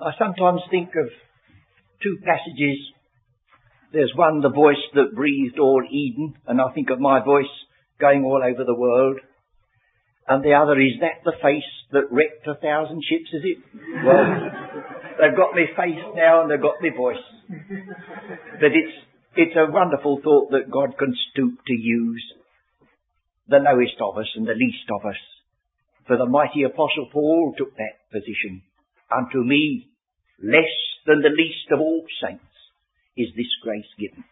I sometimes think of two passages. There's one, the voice that breathed o'er Eden, and I think of my voice going all over the world. And the other is that the face that wrecked a thousand ships, is it? Well, they've got me face now and they've got me voice. But it's, it's a wonderful thought that God can stoop to use the lowest of us and the least of us. For the mighty apostle Paul took that position. Unto me, less than the least of all saints, is this grace given.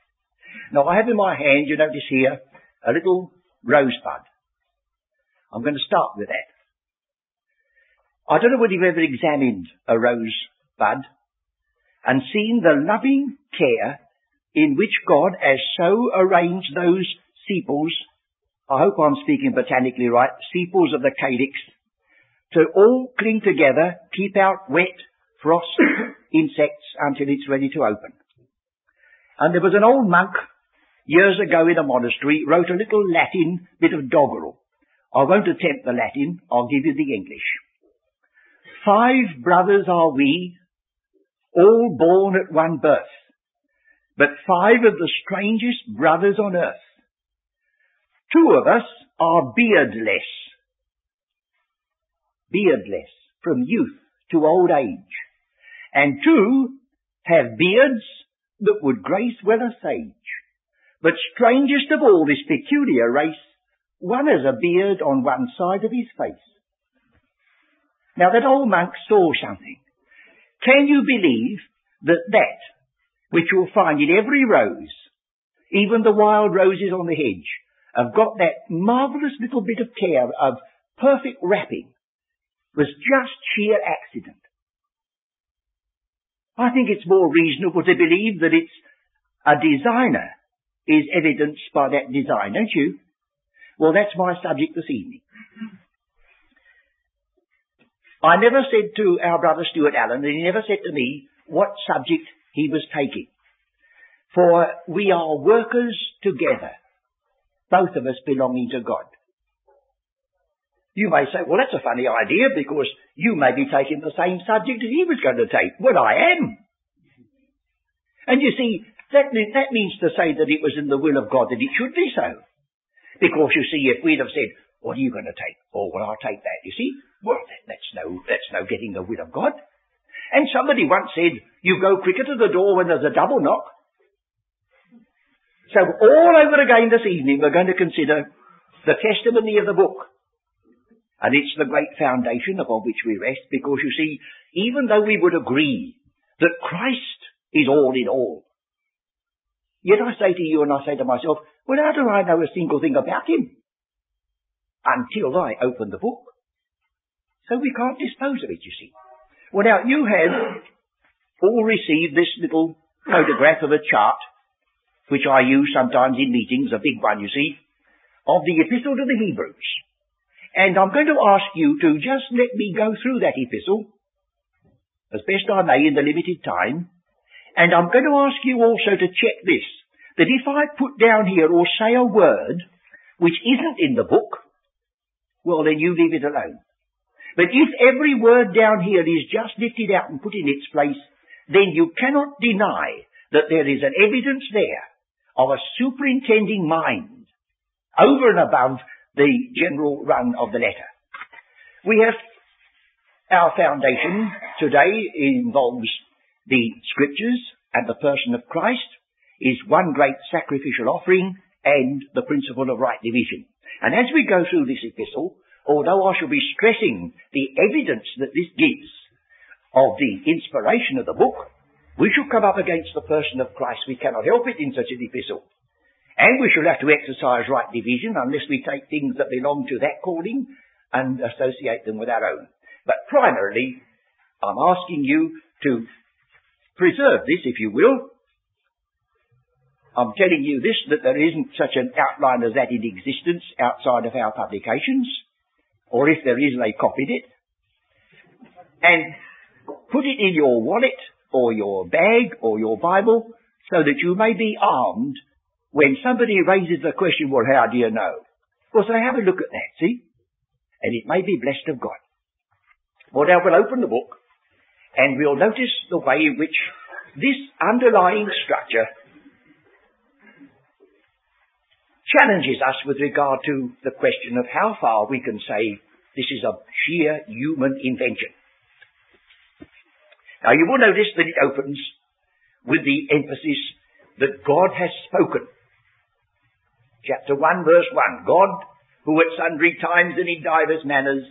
Now I have in my hand, you notice here, a little rosebud. I'm going to start with that. I don't know whether you've ever examined a rosebud and seen the loving care in which God has so arranged those sepals, I hope I'm speaking botanically right, sepals of the calyx, to all cling together, keep out wet, frost, insects until it's ready to open. And there was an old monk years ago in a monastery wrote a little Latin bit of doggerel. I won't attempt the Latin, I'll give you the English. Five brothers are we, all born at one birth, but five of the strangest brothers on earth. Two of us are beardless, beardless from youth to old age and two have beards that would grace well a sage. But strangest of all this peculiar race, one has a beard on one side of his face. Now that old monk saw something. Can you believe that that, which you'll find in every rose, even the wild roses on the hedge, have got that marvellous little bit of care of perfect wrapping, was just sheer accident. I think it's more reasonable to believe that it's a designer is evidenced by that design, don't you? Well, that's my subject this evening. I never said to our brother Stuart Allen, and he never said to me what subject he was taking. For we are workers together, both of us belonging to God. You may say, well, that's a funny idea because you may be taking the same subject as he was going to take. Well, I am. And you see, that, that means to say that it was in the will of God that it should be so. Because you see, if we'd have said, what are you going to take? Oh, well, I'll take that. You see? Well, that, that's no, that's no getting the will of God. And somebody once said, you go quicker to the door when there's a double knock. So all over again this evening, we're going to consider the testimony of the book. And it's the great foundation upon which we rest because you see, even though we would agree that Christ is all in all, yet I say to you and I say to myself, well how do I know a single thing about him? Until I open the book. So we can't dispose of it, you see. Well now, you have all received this little photograph of a chart, which I use sometimes in meetings, a big one, you see, of the Epistle to the Hebrews. And I'm going to ask you to just let me go through that epistle as best I may in the limited time. And I'm going to ask you also to check this, that if I put down here or say a word which isn't in the book, well then you leave it alone. But if every word down here is just lifted out and put in its place, then you cannot deny that there is an evidence there of a superintending mind over and above the general run of the letter. We have our foundation today involves the scriptures and the person of Christ is one great sacrificial offering and the principle of right division. And as we go through this epistle, although I shall be stressing the evidence that this gives of the inspiration of the book, we shall come up against the person of Christ. We cannot help it in such an epistle. And we shall have to exercise right division unless we take things that belong to that calling and associate them with our own. But primarily, I'm asking you to preserve this, if you will. I'm telling you this, that there isn't such an outline as that in existence outside of our publications, or if there is, they copied it. And put it in your wallet, or your bag, or your Bible, so that you may be armed when somebody raises the question, well, how do you know? Well, so have a look at that, see? And it may be blessed of God. Well, now we'll open the book And we'll notice the way in which this underlying structure challenges us with regard to the question of how far we can say this is a sheer human invention. Now you will notice that it opens with the emphasis that God has spoken. Chapter 1 verse 1. God, who at sundry times and in divers manners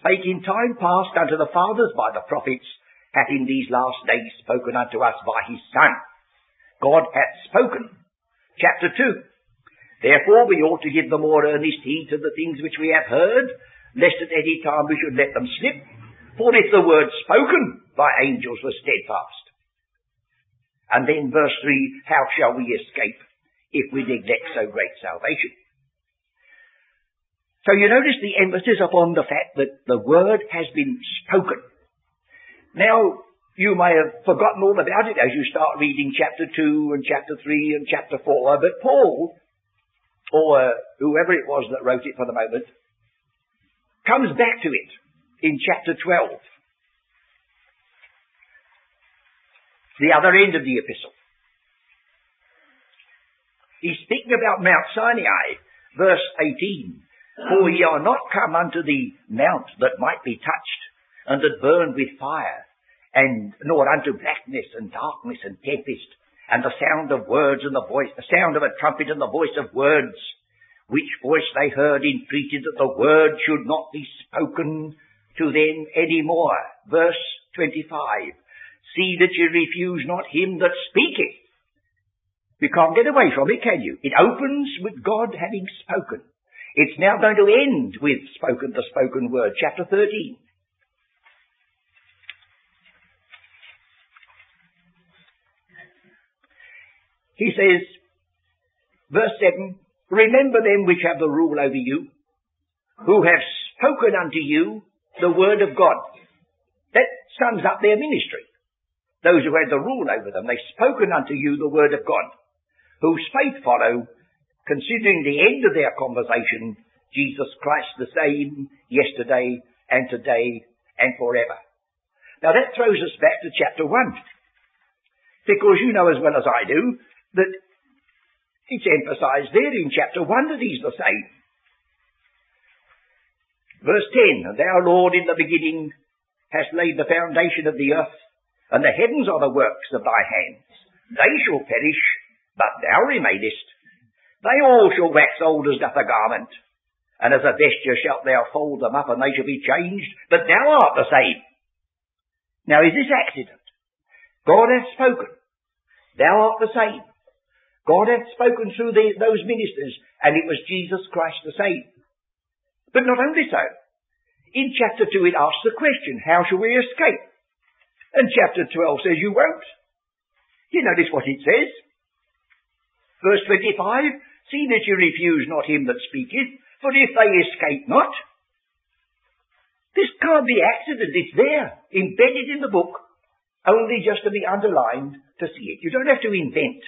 spake in time past unto the fathers by the prophets, hath in these last days spoken unto us by his Son. God hath spoken. Chapter 2. Therefore we ought to give the more earnest heed to the things which we have heard, lest at any time we should let them slip. For if the word spoken by angels was steadfast. And then verse 3, how shall we escape if we neglect so great salvation? So you notice the emphasis upon the fact that the word has been spoken. Now, you may have forgotten all about it as you start reading chapter 2 and chapter 3 and chapter 4, but Paul, or whoever it was that wrote it for the moment, comes back to it in chapter 12. The other end of the epistle. He's speaking about Mount Sinai, verse 18. For ye are not come unto the mount that might be touched, and that burned with fire, and nor unto blackness and darkness and tempest, and the sound of words and the voice, the sound of a trumpet and the voice of words, which voice they heard entreated that the word should not be spoken to them any more. Verse 25. See that ye refuse not him that speaketh. You can't get away from it, can you? It opens with God having spoken. It's now going to end with spoken, the spoken word, chapter 13. He says, verse 7, Remember them which have the rule over you, who have spoken unto you the word of God. That sums up their ministry. Those who had the rule over them, they've spoken unto you the word of God, whose faith follow, considering the end of their conversation, Jesus Christ the same yesterday and today and forever. Now that throws us back to chapter 1. Because you know as well as I do that it's emphasized there in chapter 1 that he's the same. Verse 10, Thou, Lord, in the beginning hast laid the foundation of the earth, and the heavens are the works of thy hands. They shall perish, but thou remainest. They all shall wax old as doth a garment, and as a vesture shalt thou fold them up, and they shall be changed, but thou art the same. Now is this accident? God hath spoken. Thou art the same. God hath spoken through the, those ministers, and it was Jesus Christ the same. But not only so. In chapter 2 it asks the question, how shall we escape? And chapter 12 says you won't. You notice what it says? Verse 25, See that you refuse not him that speaketh, for if they escape not, this can't be accident, it's there, embedded in the book, only just to be underlined to see it. You don't have to invent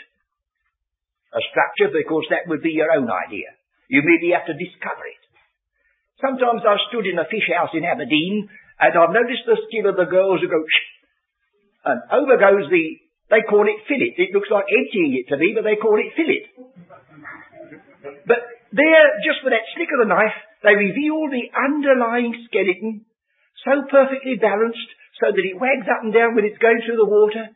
a structure because that would be your own idea. You merely have to discover it. Sometimes I've stood in a fish house in Aberdeen and I've noticed the skill of the girls who go, Shh, and over goes the, they call it fillet. It looks like emptying it to me, but they call it fillet. But there, just with that slick of the knife, they reveal the underlying skeleton, so perfectly balanced, so that it wags up and down when it's going through the water.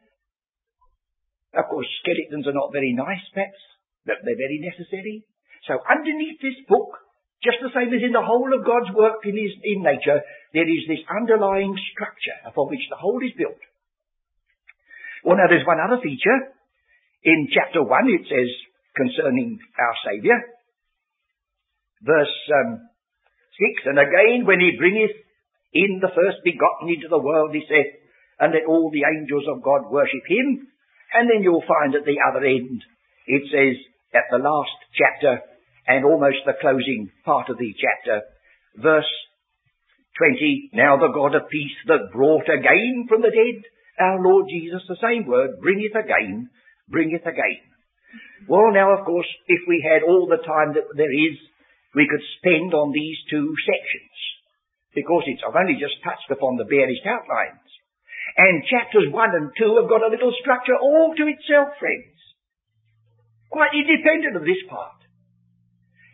Of course, skeletons are not very nice, perhaps, but they're very necessary. So underneath this book, just the same as in the whole of God's work in, his, in nature, there is this underlying structure upon which the whole is built. Well, now there's one other feature. In chapter 1 it says concerning our Saviour, verse um, 6, And again when he bringeth in the first begotten into the world, he saith, And let all the angels of God worship him. And then you'll find at the other end, it says at the last chapter, and almost the closing part of the chapter. Verse 20, Now the God of peace that brought again from the dead our Lord Jesus, the same word, bringeth again, bringeth again. Well now of course, if we had all the time that there is, we could spend on these two sections. Because it's, I've only just touched upon the barest outlines. And chapters 1 and 2 have got a little structure all to itself, friends. Quite independent of this part.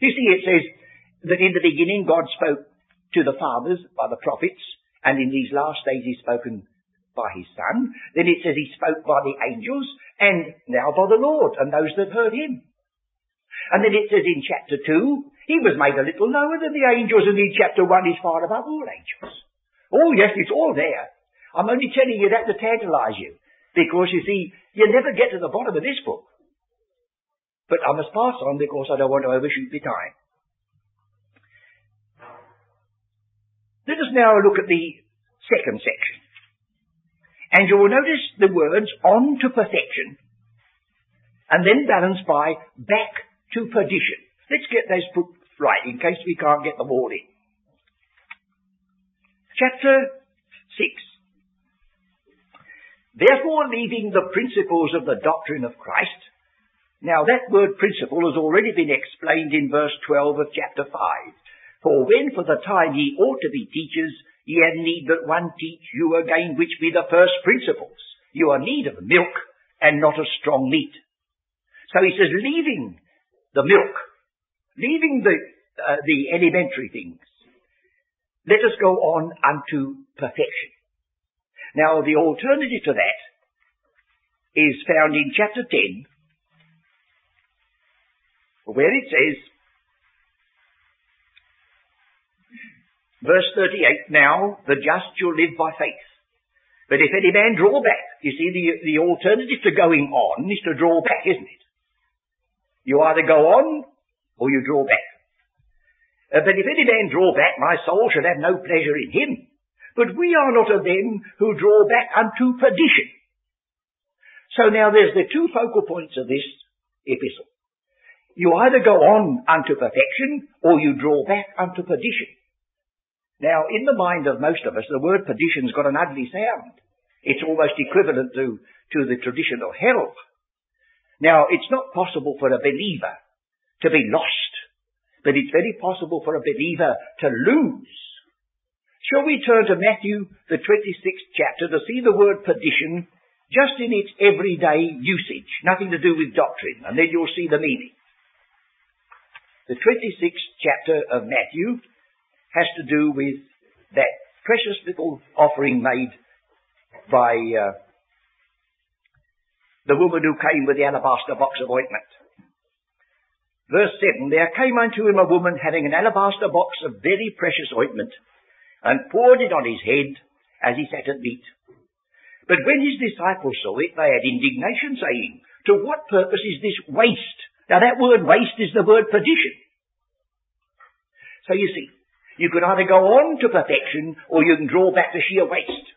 You see, it says that in the beginning God spoke to the fathers by the prophets, and in these last days he's spoken by his son. Then it says he spoke by the angels, and now by the Lord, and those that heard him. And then it says in chapter 2, he was made a little lower than the angels, and in chapter 1 he's far above all angels. Oh yes, it's all there. I'm only telling you that to tantalize you. Because you see, you never get to the bottom of this book. But I must pass on because I don't want to overshoot the time. Let us now look at the second section. And you will notice the words on to perfection and then balanced by back to perdition. Let's get those put right in case we can't get them all in. Chapter 6. Therefore, leaving the principles of the doctrine of Christ. Now, that word principle has already been explained in verse 12 of chapter 5. For when for the time ye ought to be teachers, ye have need that one teach you again which be the first principles. You are need of milk and not of strong meat. So he says, leaving the milk, leaving the, uh, the elementary things, let us go on unto perfection. Now, the alternative to that is found in chapter 10, where it says, verse 38, Now the just shall live by faith. But if any man draw back, you see, the, the alternative to going on is to draw back, isn't it? You either go on, or you draw back. Uh, but if any man draw back, my soul shall have no pleasure in him. But we are not of them who draw back unto perdition. So now there's the two focal points of this epistle. You either go on unto perfection, or you draw back unto perdition. Now, in the mind of most of us, the word perdition's got an ugly sound. It's almost equivalent to, to the traditional hell. Now, it's not possible for a believer to be lost but it's very possible for a believer to lose. Shall we turn to Matthew, the 26th chapter, to see the word perdition just in its everyday usage, nothing to do with doctrine, and then you'll see the meaning. The 26th chapter of Matthew has to do with that precious little offering made by uh, the woman who came with the alabaster box of ointment. Verse 7, There came unto him a woman having an alabaster box of very precious ointment, and poured it on his head as he sat at meat. But when his disciples saw it, they had indignation, saying, To what purpose is this waste? Now that word waste is the word perdition. So you see, you can either go on to perfection, or you can draw back to sheer waste.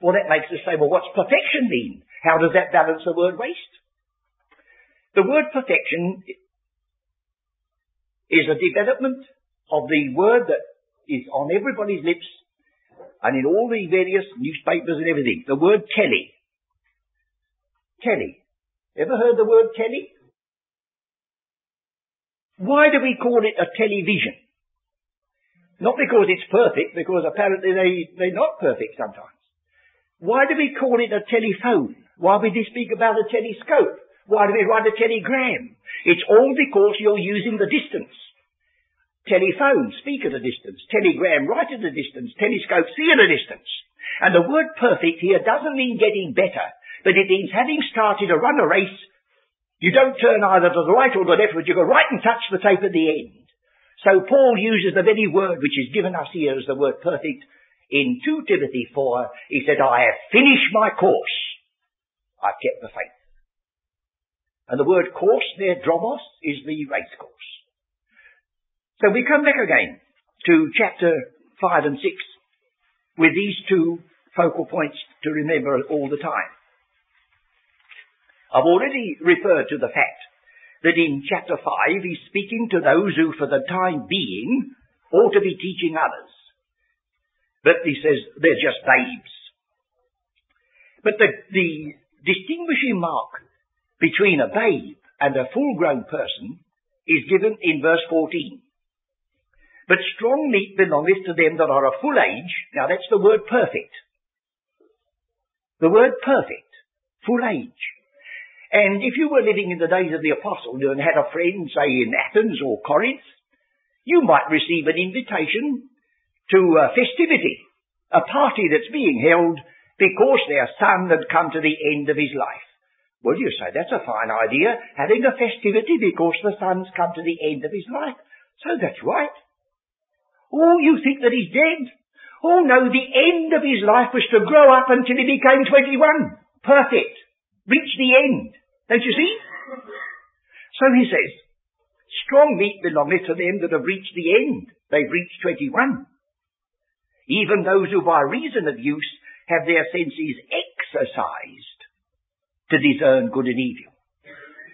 Well, that makes us say, well, what's perfection mean? How does that balance the word waste? The word perfection is a development of the word that is on everybody's lips and in all the various newspapers and everything. The word telly. Telly. Ever heard the word telly? Why do we call it a television? Not because it's perfect, because apparently they, they're not perfect sometimes. Why do we call it a telephone? Why do we speak about a telescope? Why do we write a telegram? It's all because you're using the distance. Telephone, speak at a distance. Telegram, write at a distance. Telescope, see at a distance. And the word perfect here doesn't mean getting better, but it means having started to run a race, you don't turn either to the right or the left, but you go right and touch the tape at the end. So Paul uses the very word which is given us here as the word perfect in 2 Timothy 4. He said, I have finished my course. I've kept the faith. And the word course there, dromos, is the race course. So we come back again to chapter 5 and 6 with these two focal points to remember all the time. I've already referred to the fact that in chapter 5 he's speaking to those who for the time being ought to be teaching others. But he says they're just babes. But the, the distinguishing mark between a babe and a full grown person is given in verse 14. But strong meat belongeth to them that are of full age. Now that's the word perfect. The word perfect, full age. And if you were living in the days of the apostles and had a friend, say in Athens or Corinth, you might receive an invitation to a festivity, a party that's being held because their son had come to the end of his life. Well, you say that's a fine idea, having a festivity because the son's come to the end of his life. So that's right. Oh, you think that he's dead? Oh no, the end of his life was to grow up until he became 21. Perfect. Reach the end. Don't you see? So he says, strong meat belongeth to them that have reached the end. They've reached 21. Even those who by reason of use have their senses exercised to discern good and evil.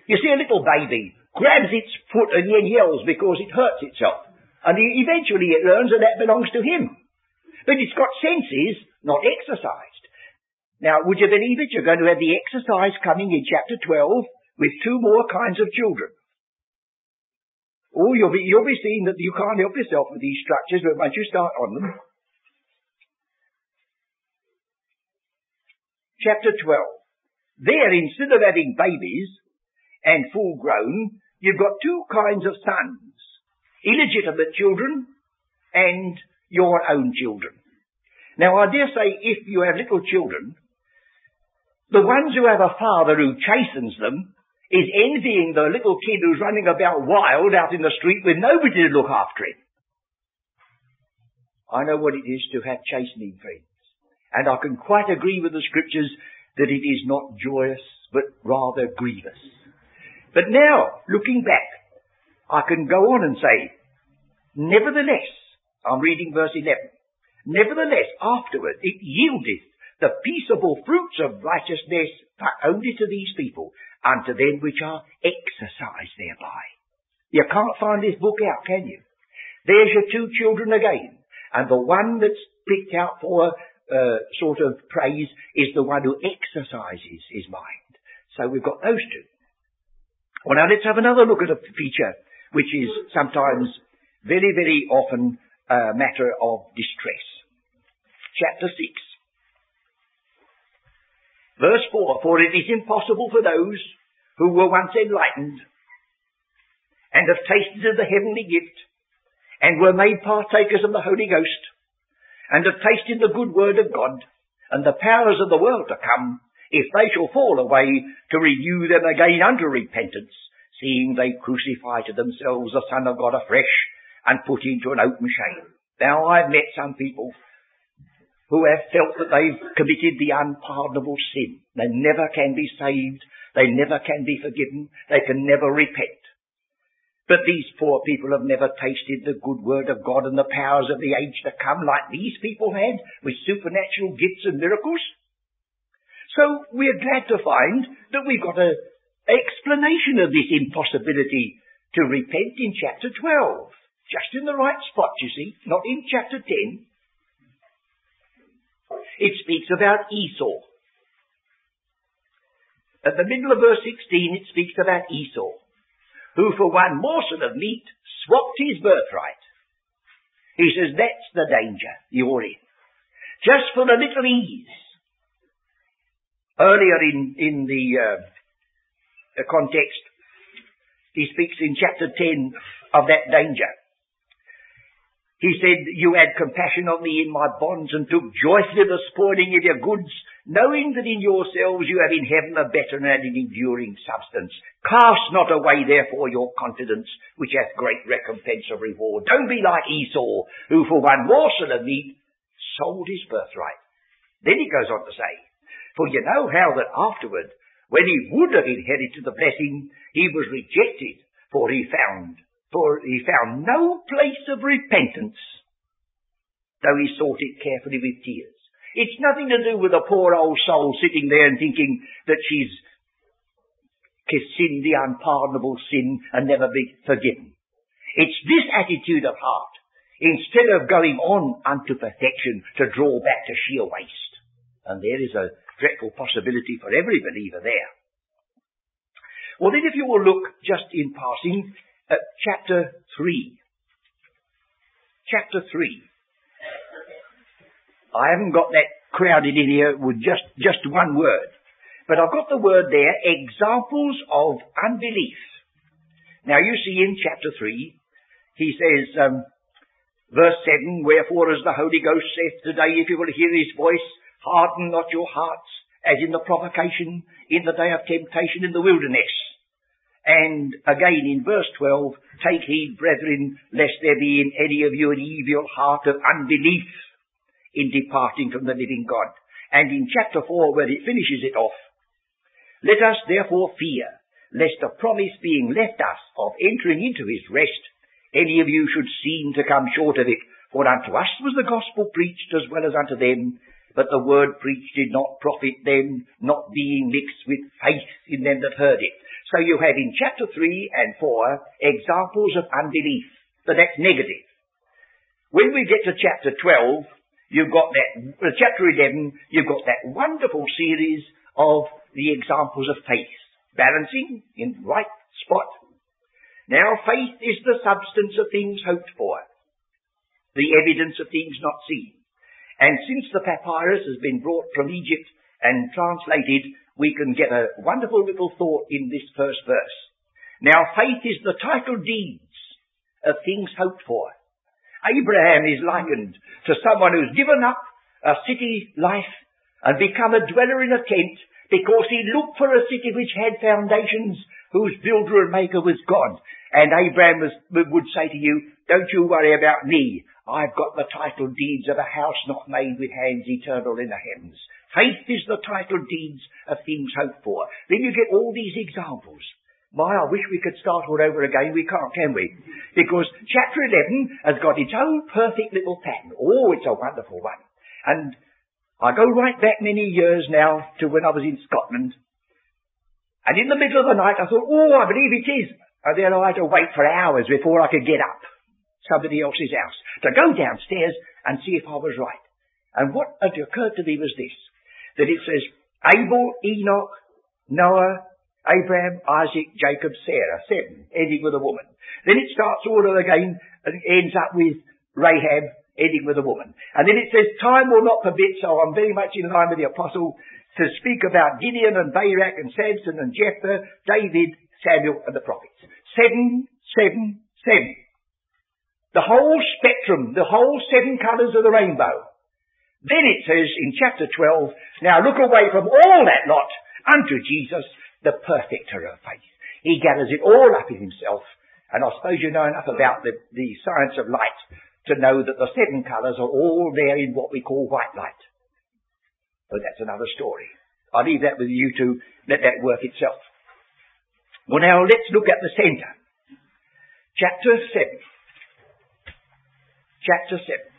You see a little baby grabs its foot and then yells because it hurts itself. And eventually it learns that that belongs to him. But it's got senses, not exercised. Now, would you believe it? You're going to have the exercise coming in chapter 12 with two more kinds of children. Oh, you'll be, you'll be seeing that you can't help yourself with these structures, but once you start on them. Chapter 12. There, instead of having babies and full grown, you've got two kinds of sons. Illegitimate children and your own children. Now I dare say if you have little children, the ones who have a father who chastens them is envying the little kid who's running about wild out in the street with nobody to look after him. I know what it is to have chastening friends. And I can quite agree with the scriptures that it is not joyous, but rather grievous. But now, looking back, I can go on and say, nevertheless, I'm reading verse 11. Nevertheless, afterward, it yieldeth the peaceable fruits of righteousness, but only to these people, unto them which are exercised thereby. You can't find this book out, can you? There's your two children again. And the one that's picked out for uh, sort of praise is the one who exercises his mind. So we've got those two. Well, now let's have another look at a feature which is sometimes very, very often a matter of distress. Chapter 6. Verse 4, For it is impossible for those who were once enlightened and have tasted of the heavenly gift and were made partakers of the Holy Ghost and have tasted the good word of God and the powers of the world to come, if they shall fall away, to renew them again unto repentance, seeing they crucify to themselves the Son of God afresh, and put into an open shame. Now I've met some people who have felt that they've committed the unpardonable sin. They never can be saved. They never can be forgiven. They can never repent. But these poor people have never tasted the good word of God and the powers of the age to come like these people had with supernatural gifts and miracles. So we're glad to find that we've got an explanation of this impossibility to repent in chapter 12. Just in the right spot, you see, not in chapter 10. It speaks about Esau. At the middle of verse 16, it speaks about Esau, who for one morsel of meat swapped his birthright. He says, that's the danger you're in. Just for a little ease. Earlier in, in the, uh, context, he speaks in chapter 10 of that danger. He said, You had compassion on me in my bonds and took joyfully the spoiling of your goods, knowing that in yourselves you have in heaven a better and an enduring substance. Cast not away therefore your confidence, which hath great recompense of reward. Don't be like Esau, who for one morsel of meat sold his birthright. Then he goes on to say, For you know how that afterward, when he would have inherited the blessing, he was rejected, for he found for he found no place of repentance, though he sought it carefully with tears. It's nothing to do with a poor old soul sitting there and thinking that she's sinned the unpardonable sin and never be forgiven. It's this attitude of heart, instead of going on unto perfection, to draw back to sheer waste. And there is a dreadful possibility for every believer there. Well then if you will look just in passing at chapter 3. Chapter 3. I haven't got that crowded in here with just, just one word. But I've got the word there, examples of unbelief. Now you see in chapter 3, he says, um, verse 7, Wherefore as the Holy Ghost saith today, if you will hear his voice, harden not your hearts, as in the provocation, in the day of temptation in the wilderness. And again in verse 12, take heed, brethren, lest there be in any of you an evil heart of unbelief in departing from the living God. And in chapter 4, where it finishes it off, let us therefore fear, lest the promise being left us of entering into his rest, any of you should seem to come short of it. For unto us was the gospel preached as well as unto them, but the word preached did not profit them, not being mixed with faith in them that heard it. So you have in chapter 3 and 4 examples of unbelief, but that's negative. When we get to chapter 12, you've got that, uh, chapter 11, you've got that wonderful series of the examples of faith, balancing in the right spot. Now faith is the substance of things hoped for, the evidence of things not seen. And since the papyrus has been brought from Egypt and translated, we can get a wonderful little thought in this first verse. Now faith is the title deeds of things hoped for. Abraham is likened to someone who's given up a city life and become a dweller in a tent because he looked for a city which had foundations whose builder and maker was God. And Abraham was, would say to you, don't you worry about me. I've got the title deeds of a house not made with hands eternal in the heavens. Faith is the title deeds of things hoped for. Then you get all these examples. My, I wish we could start all over again. We can't, can we? Because chapter 11 has got its own perfect little pattern. Oh, it's a wonderful one. And I go right back many years now to when I was in Scotland. And in the middle of the night I thought, oh, I believe it is. And then I had to wait for hours before I could get up. Somebody else's house. To go downstairs and see if I was right. And what had occurred to me was this that it says Abel, Enoch, Noah, Abraham, Isaac, Jacob, Sarah, seven, ending with a woman. Then it starts all over again and ends up with Rahab, ending with a woman. And then it says, time will not permit, so I'm very much in line with the apostle, to speak about Gideon and Barak and Samson and Jephthah, David, Samuel and the prophets. Seven, seven, seven. The whole spectrum, the whole seven colours of the rainbow. Then it says in chapter 12, now look away from all that lot unto Jesus, the perfecter of faith. He gathers it all up in himself. And I suppose you know enough about the, the science of light to know that the seven colours are all there in what we call white light. But that's another story. I'll leave that with you to let that work itself. Well now let's look at the centre. Chapter 7. Chapter 7.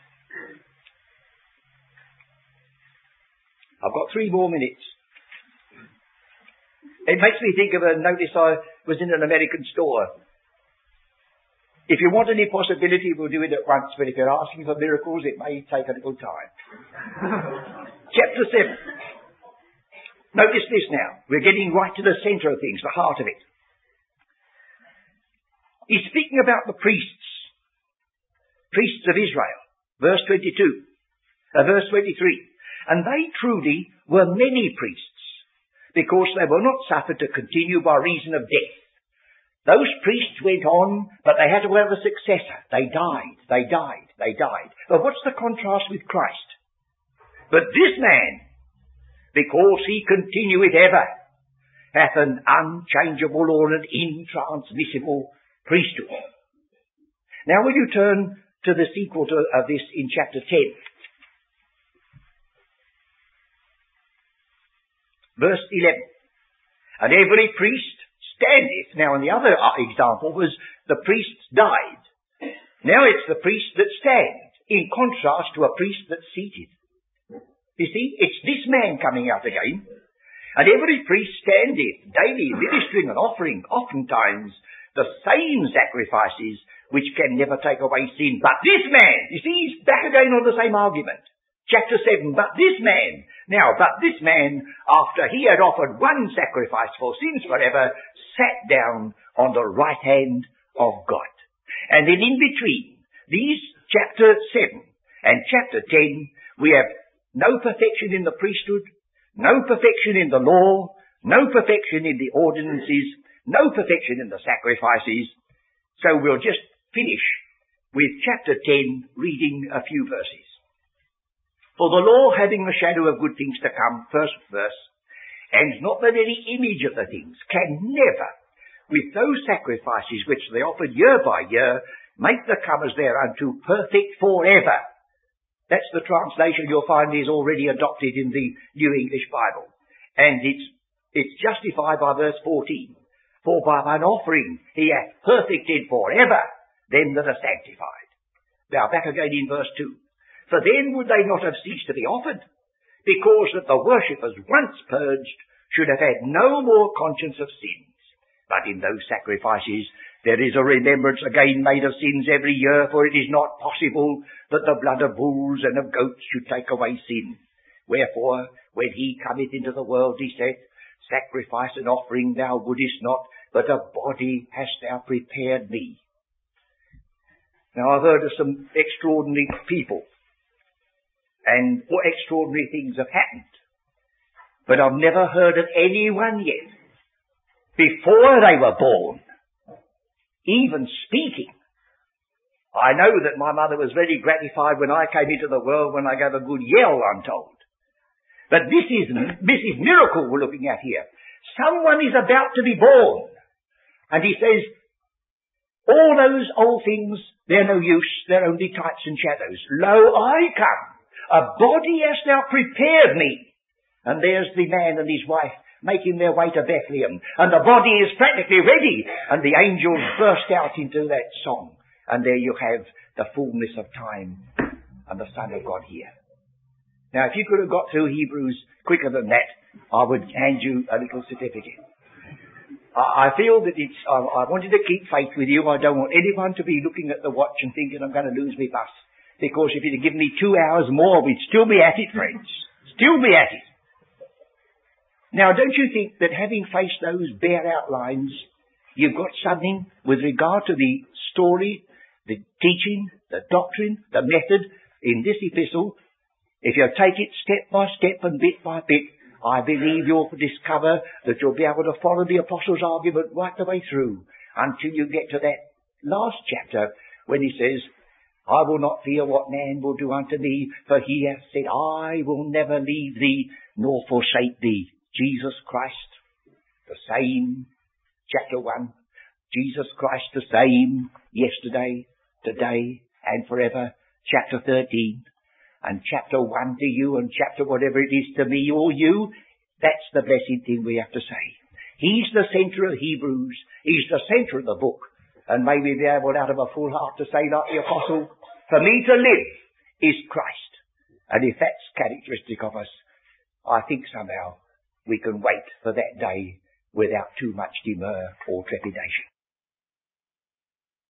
I've got three more minutes. It makes me think of a notice I was in an American store. If you want any possibility, we'll do it at once, but if you're asking for miracles, it may take a little time. Chapter 7. Notice this now. We're getting right to the centre of things, the heart of it. He's speaking about the priests. Priests of Israel. Verse 22. Uh, verse 23. And they truly were many priests, because they were not suffered to continue by reason of death. Those priests went on, but they had to have a successor. They died, they died, they died. But what's the contrast with Christ? But this man, because he continueth ever, hath an unchangeable or an intransmissible priesthood. Now will you turn to the sequel to, of this in chapter 10? Verse 11. And every priest standeth. Now, and the other uh, example was the priests died. Now it's the priest that stands, in contrast to a priest that's seated. You see, it's this man coming out again. And every priest standeth daily ministering and offering oftentimes the same sacrifices which can never take away sin. But this man, you see, he's back again on the same argument. Chapter 7, but this man, now, but this man, after he had offered one sacrifice for sins forever, sat down on the right hand of God. And then in between these chapter 7 and chapter 10, we have no perfection in the priesthood, no perfection in the law, no perfection in the ordinances, no perfection in the sacrifices. So we'll just finish with chapter 10, reading a few verses. For the law having the shadow of good things to come, first verse, and not the very image of the things, can never, with those sacrifices which they offered year by year, make the comers thereunto perfect forever. That's the translation you'll find is already adopted in the New English Bible. And it's, it's justified by verse 14. For by an offering he hath perfected forever them that are sanctified. Now back again in verse 2. For then would they not have ceased to be offered, because that the worshippers once purged should have had no more conscience of sins. But in those sacrifices there is a remembrance again made of sins every year, for it is not possible that the blood of bulls and of goats should take away sin. Wherefore, when he cometh into the world, he saith, Sacrifice and offering thou wouldest not, but a body hast thou prepared me. Now I've heard of some extraordinary people, and what extraordinary things have happened. But I've never heard of anyone yet, before they were born, even speaking. I know that my mother was very gratified when I came into the world when I gave a good yell, I'm told. But this is, this is miracle we're looking at here. Someone is about to be born. And he says, all those old things, they're no use, they're only types and shadows. Lo, I come. A body hast thou prepared me. And there's the man and his wife making their way to Bethlehem. And the body is practically ready. And the angels burst out into that song. And there you have the fullness of time and the Son of God here. Now, if you could have got through Hebrews quicker than that, I would hand you a little certificate. I feel that it's, I, I wanted to keep faith with you. I don't want anyone to be looking at the watch and thinking I'm going to lose my bus. Because if you'd have given me two hours more, we'd still be at it, friends. Still be at it. Now, don't you think that having faced those bare outlines, you've got something with regard to the story, the teaching, the doctrine, the method in this epistle? If you take it step by step and bit by bit, I believe you'll discover that you'll be able to follow the apostle's argument right the way through until you get to that last chapter when he says, I will not fear what man will do unto me, for he hath said, I will never leave thee nor forsake thee. Jesus Christ, the same, chapter 1, Jesus Christ the same, yesterday, today, and forever, chapter 13, and chapter 1 to you, and chapter whatever it is to me or you, that's the blessed thing we have to say. He's the centre of Hebrews, he's the centre of the book, and may we be able out of a full heart to say like the apostle, for me to live is Christ. And if that's characteristic of us, I think somehow we can wait for that day without too much demur or trepidation.